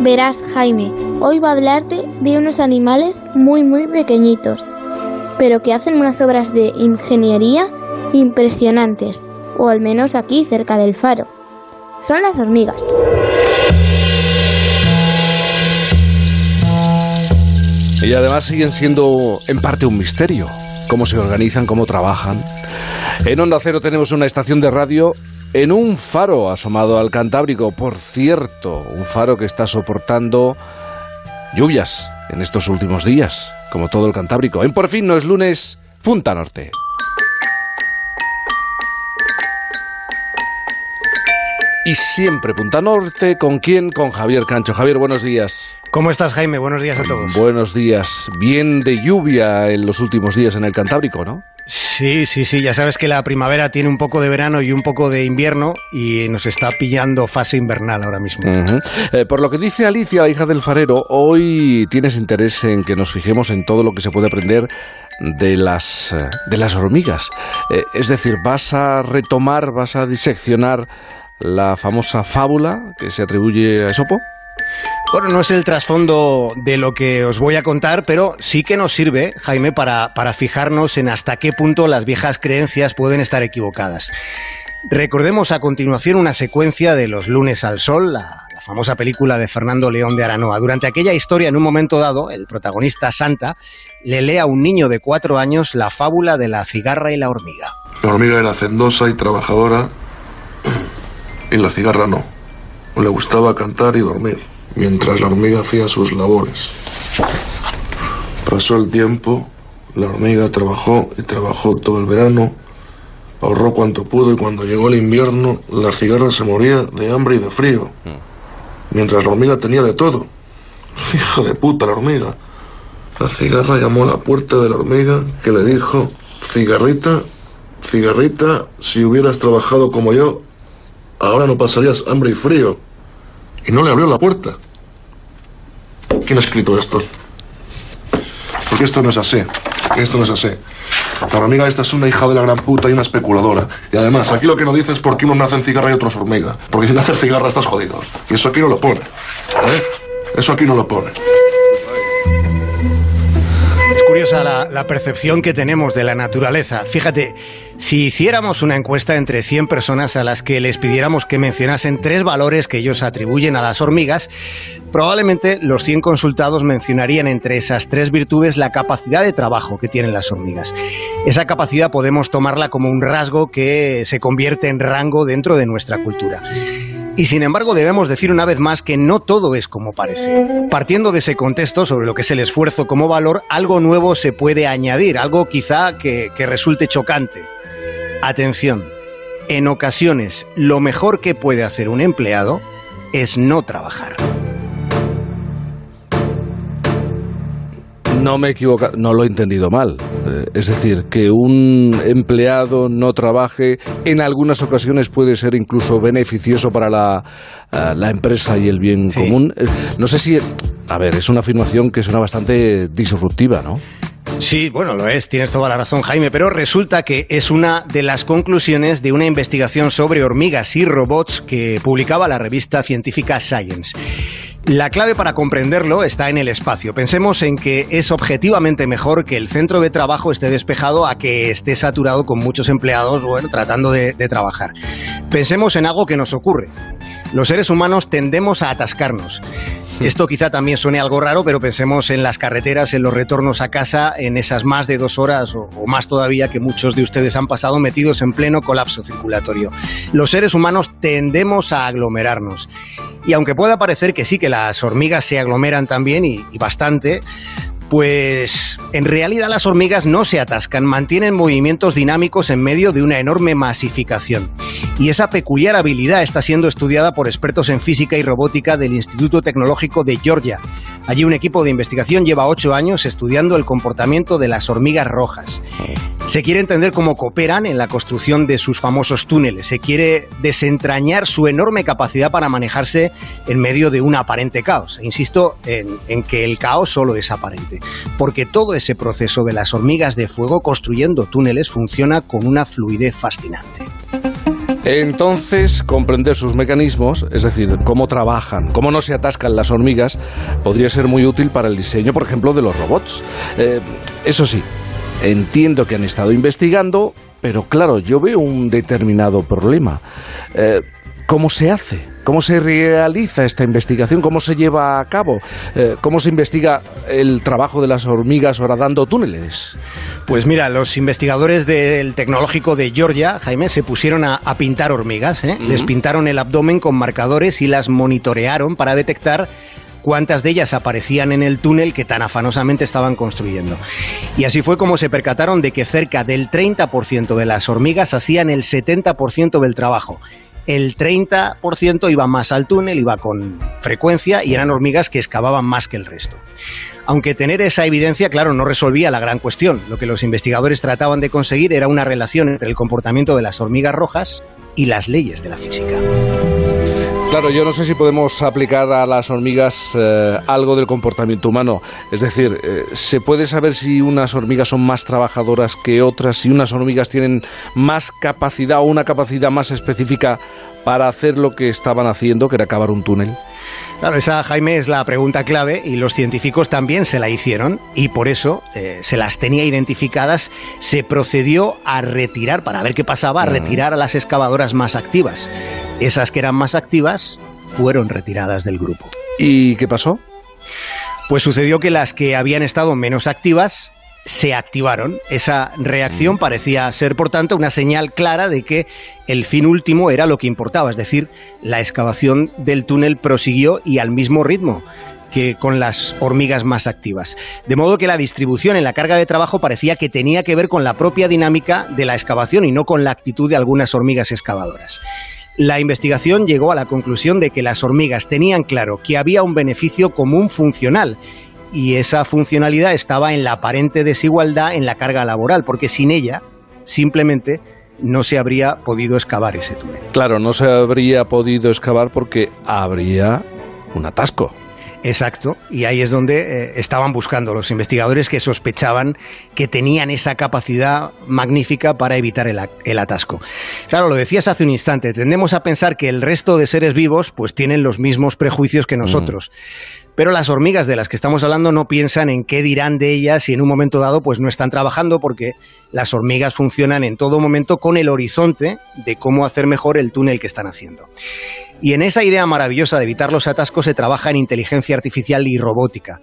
Verás, Jaime, hoy va a hablarte de unos animales muy muy pequeñitos, pero que hacen unas obras de ingeniería impresionantes, o al menos aquí cerca del faro. Son las hormigas. Y además siguen siendo en parte un misterio. Cómo se organizan, cómo trabajan. En Onda Cero tenemos una estación de radio en un faro asomado al Cantábrico. Por cierto, un faro que está soportando lluvias en estos últimos días, como todo el Cantábrico. En Por fin no es lunes, Punta Norte. Y siempre Punta Norte, ¿con quién? Con Javier Cancho. Javier, buenos días. ¿Cómo estás, Jaime? Buenos días a todos. Buenos días. Bien de lluvia en los últimos días en el Cantábrico, ¿no? Sí, sí, sí. Ya sabes que la primavera tiene un poco de verano y un poco de invierno y nos está pillando fase invernal ahora mismo. Eh, por lo que dice Alicia, la hija del farero, hoy tienes interés en que nos fijemos en todo lo que se puede aprender de las, eh, de las hormigas. Eh, es decir, vas a retomar, vas a diseccionar la famosa fábula que se atribuye a Esopo? Bueno, no es el trasfondo de lo que os voy a contar, pero sí que nos sirve, Jaime, para, fijarnos en hasta qué punto las viejas creencias pueden estar equivocadas. Recordemos a continuación una secuencia de Los lunes al sol, la, la, famosa película de Fernando León de Aranoa. Durante aquella historia, en un momento dado, el protagonista Santa le lee a un niño de cuatro años la fábula de la cigarra y la hormiga. La hormiga era hacendosa y trabajadora y la cigarra no. Le gustaba cantar y dormir, mientras la hormiga hacía sus labores. Pasó el tiempo, la hormiga trabajó y trabajó todo el verano, ahorró cuanto pudo y cuando llegó el invierno, la cigarra se moría de hambre y de frío, mientras la hormiga tenía de todo. Hijo de puta la hormiga. La cigarra llamó a la puerta de la hormiga que le dijo, cigarrita, cigarrita, si hubieras trabajado como yo, ahora no pasarías hambre y frío. Y no le abrió la puerta. ¿Quién ha escrito esto? Porque esto no es así. Esto no es así. La hormiga esta es una hija de la gran puta y una especuladora. Y además, aquí lo que no dice es por qué unos nacen cigarra y otros hormiga. Porque si naces cigarra estás jodido. Y eso aquí no lo pone. ¿eh? Eso aquí no lo pone curiosa la, percepción que tenemos de la naturaleza. Fíjate, si hiciéramos una encuesta entre 100 personas a las que les pidiéramos que mencionasen tres valores que ellos atribuyen a las hormigas, probablemente los 100 consultados mencionarían entre esas tres virtudes la capacidad de trabajo que tienen las hormigas. Esa capacidad podemos tomarla como un rasgo que se convierte en rango dentro de nuestra cultura. Y sin embargo debemos decir una vez más que no todo es como parece. Partiendo de ese contexto sobre lo que es el esfuerzo como valor, algo nuevo se puede añadir, algo quizá que, que resulte chocante. Atención, en ocasiones lo mejor que puede hacer un empleado es no trabajar. No me he equivocado, no lo he entendido mal. Eh, es decir, que un empleado no trabaje en algunas ocasiones puede ser incluso beneficioso para la, eh, empresa y el bien común. Eh, no sé si, a ver, es una afirmación que suena bastante disruptiva, ¿no? Sí, bueno, lo es, tienes toda la razón Jaime, pero resulta que es una de las conclusiones de una investigación sobre hormigas y robots que publicaba la revista científica Science. La clave para comprenderlo está en el espacio. Pensemos en que es objetivamente mejor que el centro de trabajo esté despejado a que esté saturado con muchos empleados, bueno, tratando de, de trabajar. Pensemos en algo que nos ocurre. Los seres humanos tendemos a atascarnos. Esto quizá también suene algo raro, pero pensemos en las carreteras, en los retornos a casa, en esas más de dos horas o, más todavía que muchos de ustedes han pasado metidos en pleno colapso circulatorio. Los seres humanos tendemos a aglomerarnos. Y aunque pueda parecer que sí, que las hormigas se aglomeran también y bastante, Pues en realidad las hormigas no se atascan, mantienen movimientos dinámicos en medio de una enorme masificación. Y esa peculiar habilidad está siendo estudiada por expertos en física y robótica del Instituto Tecnológico de Georgia. Allí un equipo de investigación lleva ocho años estudiando el comportamiento de las hormigas rojas. Se quiere entender cómo cooperan en la construcción de sus famosos túneles. Se quiere desentrañar su enorme capacidad para manejarse en medio de un aparente caos. E insisto en, que el caos solo es aparente, porque todo ese proceso de las hormigas de fuego construyendo túneles funciona con una fluidez fascinante. Entonces, comprender sus mecanismos, es decir, cómo trabajan, cómo no se atascan las hormigas, podría ser muy útil para el diseño, por ejemplo, de los robots. Eh, eso sí, entiendo que han estado investigando, pero claro, yo veo un determinado problema. Eh, ¿Cómo se hace? ¿Cómo se realiza esta investigación? ¿Cómo se lleva a cabo? Eh, ¿Cómo se investiga el trabajo de las hormigas horadando túneles? Pues mira, los investigadores del Tecnológico de Georgia, Jaime, se pusieron a, pintar hormigas. ¿eh? Les pintaron el abdomen con marcadores y las monitorearon para detectar cuántas de ellas aparecían en el túnel que tan afanosamente estaban construyendo. Y así fue como se percataron de que cerca del 30% de las hormigas hacían el 70% del trabajo el 30% iba más al túnel, iba con frecuencia y eran hormigas que excavaban más que el resto. Aunque tener esa evidencia, claro, no resolvía la gran cuestión. Lo que los investigadores trataban de conseguir era una relación entre el comportamiento de las hormigas rojas y las leyes de la física. Claro, yo no sé si podemos aplicar a las hormigas eh, algo del comportamiento humano. Es decir, eh, ¿se puede saber si unas hormigas son más trabajadoras que otras? Si unas hormigas tienen más capacidad o una capacidad más específica para hacer lo que estaban haciendo, que era cavar un túnel? Claro, esa, Jaime, es la pregunta clave y los científicos también se la hicieron y por eso eh, se las tenía identificadas. Se procedió a retirar, para ver qué pasaba, a retirar a las excavadoras más activas. Esas que eran más activas fueron retiradas del grupo. ¿Y qué pasó? Pues sucedió que las que habían estado menos activas se activaron. Esa reacción mm. parecía ser, por tanto, una señal clara de que el fin último era lo que importaba, es decir, la excavación del túnel prosiguió y al mismo ritmo que con las hormigas más activas. De modo que la distribución en la carga de trabajo parecía que tenía que ver con la propia dinámica de la excavación y no con la actitud de algunas hormigas excavadoras. La investigación llegó a la conclusión de que las hormigas tenían claro que había un beneficio común funcional y esa funcionalidad estaba en la aparente desigualdad en la carga laboral, porque sin ella simplemente no se habría podido excavar ese túnel. Claro, no se habría podido excavar porque habría un atasco. Exacto, y ahí es donde eh, estaban buscando los investigadores que sospechaban que tenían esa capacidad magnífica para evitar el, atasco. Claro, lo decías hace un instante, tendemos a pensar que el resto de seres vivos pues tienen los mismos prejuicios que nosotros. Pero las hormigas de las que estamos hablando no piensan en qué dirán de ellas si en un momento dado pues no están trabajando porque las hormigas funcionan en todo momento con el horizonte de cómo hacer mejor el túnel que están haciendo. Y en esa idea maravillosa de evitar los atascos se trabaja en inteligencia artificial y robótica.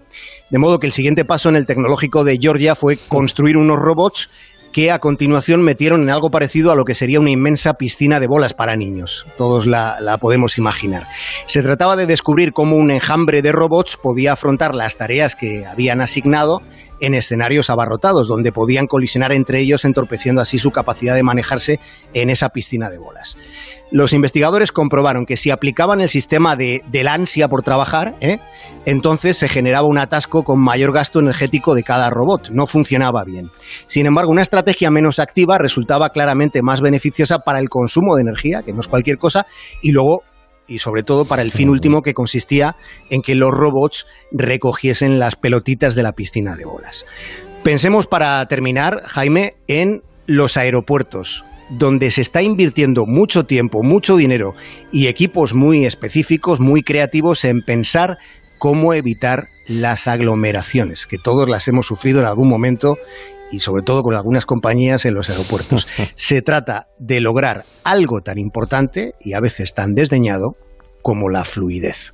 De modo que el siguiente paso en el tecnológico de Georgia fue construir unos robots que a continuación metieron en algo parecido a lo que sería una inmensa piscina de bolas para niños. Todos la, la, podemos imaginar. Se trataba de descubrir cómo un enjambre de robots podía afrontar las tareas que habían asignado en escenarios abarrotados, donde podían colisionar entre ellos, entorpeciendo así su capacidad de manejarse en esa piscina de bolas. Los investigadores comprobaron que si aplicaban el sistema de, del ansia por trabajar, ¿eh? entonces se generaba un atasco con mayor gasto energético de cada robot. No funcionaba bien. Sin embargo, una estrategia menos activa resultaba claramente más beneficiosa para el consumo de energía, que no es cualquier cosa, y luego y sobre todo para el fin último que consistía en que los robots recogiesen las pelotitas de la piscina de bolas. Pensemos para terminar, Jaime, en los aeropuertos, donde se está invirtiendo mucho tiempo, mucho dinero y equipos muy específicos, muy creativos en pensar cómo evitar las aglomeraciones, que todos las hemos sufrido en algún momento y sobre todo con algunas compañías en los aeropuertos. Se trata de lograr algo tan importante y a veces tan desdeñado como la fluidez.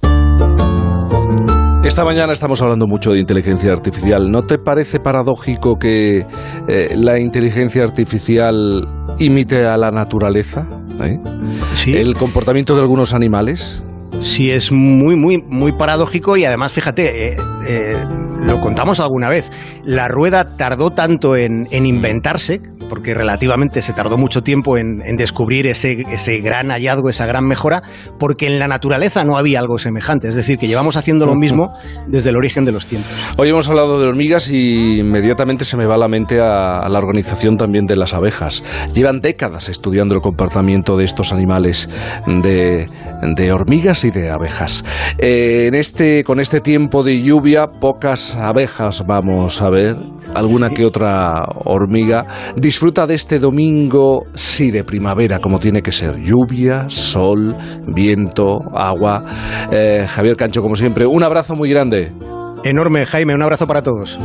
Esta mañana estamos hablando mucho de inteligencia artificial. ¿No te parece paradójico que eh, la inteligencia artificial imite a la naturaleza? ¿Eh? ¿El comportamiento de algunos animales? Sí, es muy, muy, muy paradójico y además, fíjate, eh, lo contamos alguna vez, la rueda tardó tanto en, en inventarse, porque relativamente se tardó mucho tiempo en, descubrir ese, ese, gran hallazgo, esa gran mejora, porque en la naturaleza no había algo semejante. Es decir, que llevamos haciendo lo mismo desde el origen de los tiempos. Hoy hemos hablado de hormigas y inmediatamente se me va a la mente a, la organización también de las abejas. Llevan décadas estudiando el comportamiento de estos animales, de, de hormigas y de abejas. Eh, en este, con este tiempo de lluvia, pocas abejas vamos a ver, alguna que otra hormiga Disfruta de este domingo, sí, de primavera, como tiene que ser. Lluvia, sol, viento, agua. Eh, Javier Cancho, como siempre, un abrazo muy grande. Enorme, Jaime, un abrazo para todos.